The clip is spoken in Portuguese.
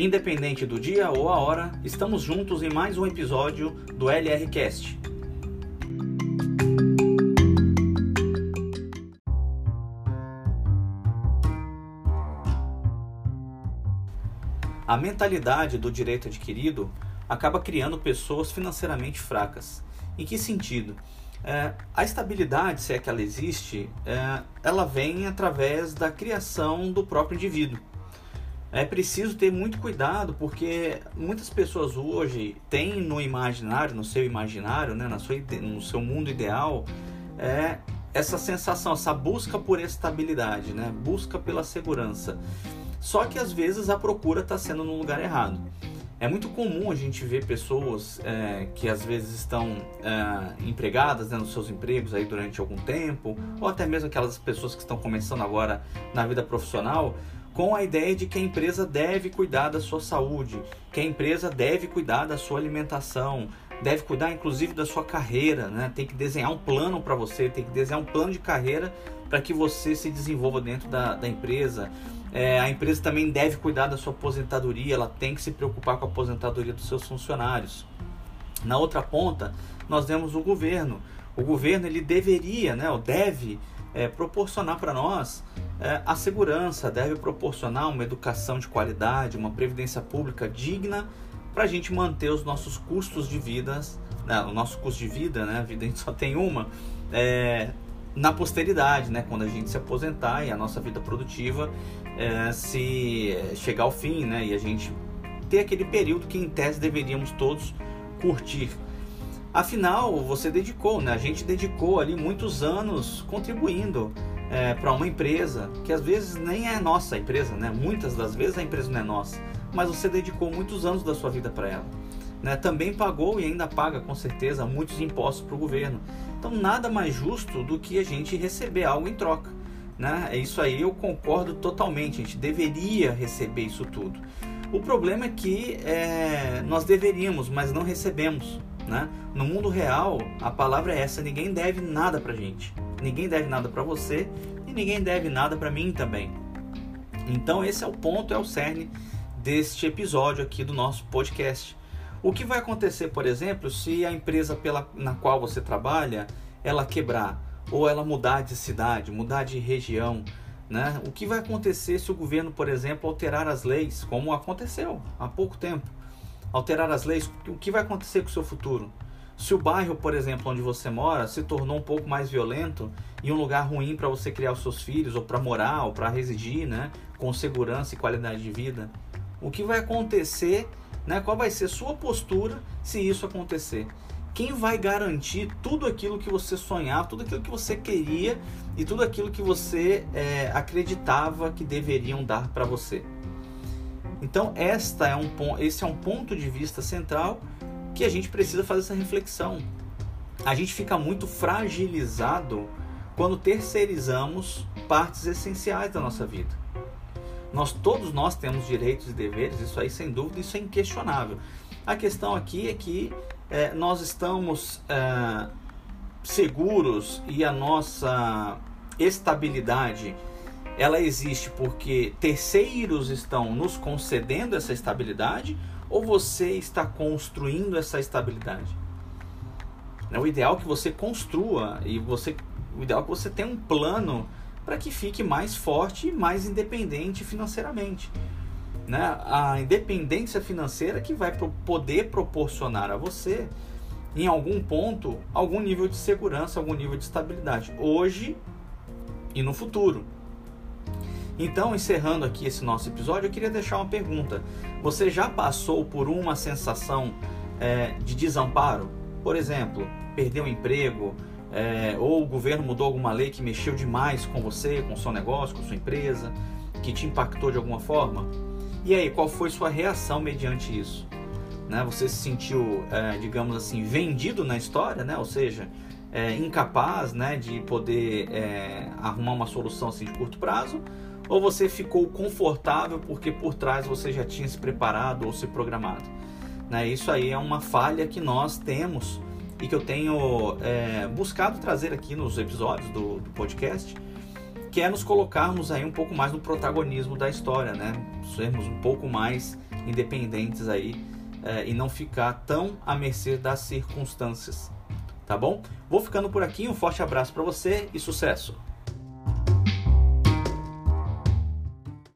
Independente do dia ou a hora, estamos juntos em mais um episódio do LRcast. A mentalidade do direito adquirido acaba criando pessoas financeiramente fracas. Em que sentido? É, a estabilidade, se é que ela existe, é, ela vem através da criação do próprio indivíduo. É preciso ter muito cuidado porque muitas pessoas hoje têm no imaginário, no seu imaginário, né, na sua, no seu mundo ideal, é, essa sensação, essa busca por estabilidade, né, busca pela segurança. Só que às vezes a procura está sendo no lugar errado. É muito comum a gente ver pessoas é, que às vezes estão é, empregadas né, nos seus empregos aí durante algum tempo, ou até mesmo aquelas pessoas que estão começando agora na vida profissional, com a ideia de que a empresa deve cuidar da sua saúde, que a empresa deve cuidar da sua alimentação, deve cuidar inclusive da sua carreira, né? tem que desenhar um plano para você, tem que desenhar um plano de carreira para que você se desenvolva dentro da, da empresa. É, a empresa também deve cuidar da sua aposentadoria, ela tem que se preocupar com a aposentadoria dos seus funcionários. Na outra ponta, nós temos o governo. O governo ele deveria, né, ou deve é, proporcionar para nós é, a segurança, deve proporcionar uma educação de qualidade, uma previdência pública digna para a gente manter os nossos custos de vida, né, o nosso custo de vida, né, a vida a gente só tem uma, é, na posteridade, né, quando a gente se aposentar e a nossa vida produtiva é, se chegar ao fim, né, e a gente ter aquele período que em tese deveríamos todos curtir. Afinal, você dedicou, né? A gente dedicou ali muitos anos contribuindo é, para uma empresa que às vezes nem é nossa empresa, né? Muitas das vezes a empresa não é nossa, mas você dedicou muitos anos da sua vida para ela. Né? Também pagou e ainda paga com certeza muitos impostos para o governo. Então nada mais justo do que a gente receber algo em troca. Né? É isso aí eu concordo totalmente. A gente deveria receber isso tudo. O problema é que é, nós deveríamos, mas não recebemos. Né? No mundo real, a palavra é essa: ninguém deve nada para gente. Ninguém deve nada para você e ninguém deve nada para mim também. Então esse é o ponto, é o cerne deste episódio aqui do nosso podcast. O que vai acontecer, por exemplo, se a empresa pela, na qual você trabalha ela quebrar ou ela mudar de cidade, mudar de região, né? O que vai acontecer se o governo, por exemplo, alterar as leis, como aconteceu há pouco tempo? Alterar as leis, o que vai acontecer com o seu futuro? Se o bairro, por exemplo, onde você mora, se tornou um pouco mais violento e um lugar ruim para você criar os seus filhos, ou para morar, ou para residir, né, com segurança e qualidade de vida, o que vai acontecer né? Qual vai ser sua postura se isso acontecer? Quem vai garantir tudo aquilo que você sonhava, tudo aquilo que você queria e tudo aquilo que você é, acreditava que deveriam dar para você? Então, esta é um, esse é um ponto de vista central que a gente precisa fazer essa reflexão. A gente fica muito fragilizado quando terceirizamos partes essenciais da nossa vida. Nós todos nós temos direitos e deveres, isso aí sem dúvida, isso é inquestionável. A questão aqui é que é, nós estamos é, seguros e a nossa estabilidade ela existe porque terceiros estão nos concedendo essa estabilidade ou você está construindo essa estabilidade? É o ideal que você construa e você, o ideal é que você tenha um plano para que fique mais forte e mais independente financeiramente. Né? A independência financeira que vai poder proporcionar a você, em algum ponto, algum nível de segurança, algum nível de estabilidade, hoje e no futuro. Então, encerrando aqui esse nosso episódio, eu queria deixar uma pergunta. Você já passou por uma sensação é, de desamparo? Por exemplo, perdeu o emprego, é, ou o governo mudou alguma lei que mexeu demais com você, com o seu negócio, com sua empresa, que te impactou de alguma forma? E aí, qual foi sua reação mediante isso? Né? Você se sentiu, é, digamos assim, vendido na história, né? ou seja, é, incapaz né, de poder é, arrumar uma solução assim, de curto prazo? Ou você ficou confortável porque por trás você já tinha se preparado ou se programado? Né? Isso aí é uma falha que nós temos e que eu tenho é, buscado trazer aqui nos episódios do, do, podcast, que é nos colocarmos aí um pouco mais no protagonismo da história, né? Sermos um pouco mais independentes aí é, e não ficar tão à mercê das circunstâncias. Tá bom? Vou ficando por aqui, um forte abraço para você e sucesso!